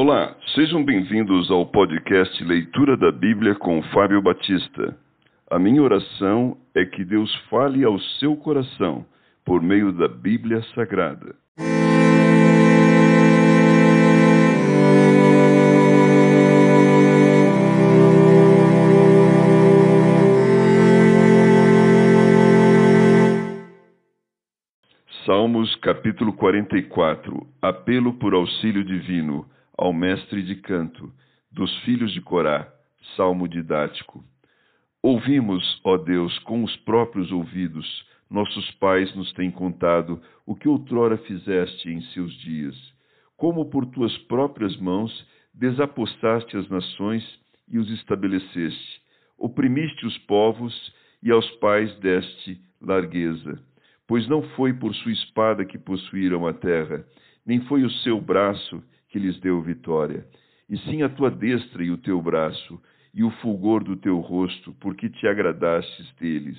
Olá, sejam bem-vindos ao podcast Leitura da Bíblia com Fábio Batista. A minha oração é que Deus fale ao seu coração por meio da Bíblia Sagrada. Salmos capítulo 44 Apelo por auxílio divino ao mestre de canto dos filhos de Corá, salmo didático. Ouvimos, ó Deus, com os próprios ouvidos, nossos pais nos têm contado o que outrora fizeste em seus dias, como por tuas próprias mãos desapostaste as nações e os estabeleceste, oprimiste os povos e aos pais deste largueza. Pois não foi por sua espada que possuíram a terra, nem foi o seu braço que lhes deu vitória, e sim a tua destra e o teu braço, e o fulgor do teu rosto, porque te agradastes deles.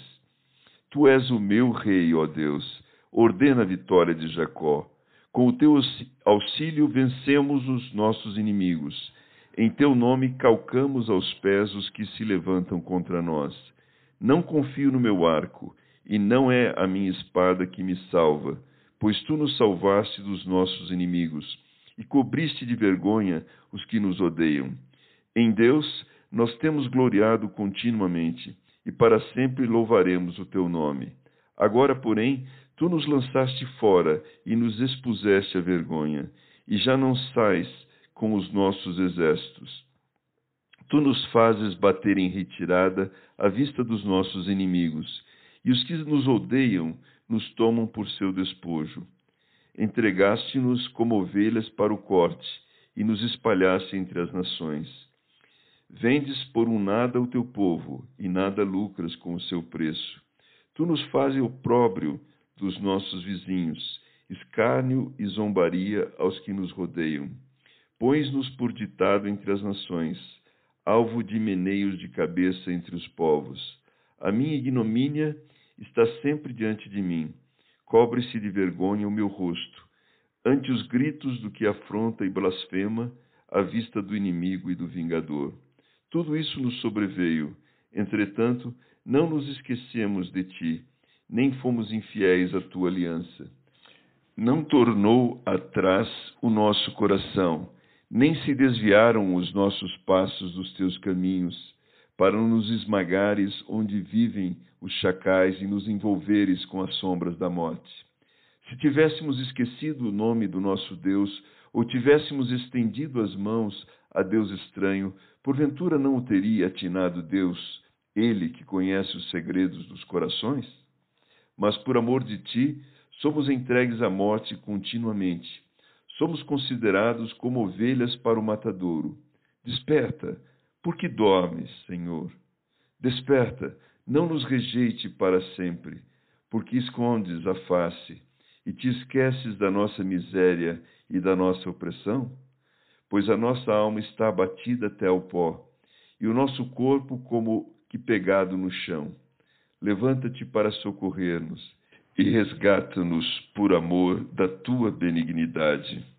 Tu és o meu rei, ó Deus, ordena a vitória de Jacó. Com o teu auxílio vencemos os nossos inimigos. Em teu nome calcamos aos pés os que se levantam contra nós. Não confio no meu arco, e não é a minha espada que me salva, pois tu nos salvaste dos nossos inimigos e cobriste de vergonha os que nos odeiam. Em Deus nós temos gloriado continuamente e para sempre louvaremos o teu nome. Agora, porém, tu nos lançaste fora e nos expuseste a vergonha, e já não sais com os nossos exércitos. Tu nos fazes bater em retirada à vista dos nossos inimigos e os que nos odeiam nos tomam por seu despojo. Entregaste-nos como ovelhas para o corte e nos espalhaste entre as nações. Vendes por um nada o teu povo e nada lucras com o seu preço. Tu nos fazes opróbrio dos nossos vizinhos, escárnio e zombaria aos que nos rodeiam. Pões-nos por ditado entre as nações, alvo de meneios de cabeça entre os povos. A minha ignomínia está sempre diante de mim. Cobre-se de vergonha o meu rosto, ante os gritos do que afronta e blasfema, à vista do inimigo e do vingador. Tudo isso nos sobreveio. Entretanto, não nos esquecemos de ti, nem fomos infiéis à tua aliança. Não tornou atrás o nosso coração, nem se desviaram os nossos passos dos teus caminhos para nos esmagares onde vivem os chacais e nos envolveres com as sombras da morte. Se tivéssemos esquecido o nome do nosso Deus, ou tivéssemos estendido as mãos a Deus estranho, porventura não o teria atinado Deus, Ele que conhece os segredos dos corações? Mas por amor de ti, somos entregues à morte continuamente. Somos considerados como ovelhas para o matadouro. Desperta, por que dormes, Senhor? Desperta, não nos rejeite para sempre, porque escondes a face e te esqueces da nossa miséria e da nossa opressão? Pois a nossa alma está abatida até ao pó, e o nosso corpo como que pegado no chão. Levanta-te para socorrer-nos e resgata-nos por amor da tua benignidade.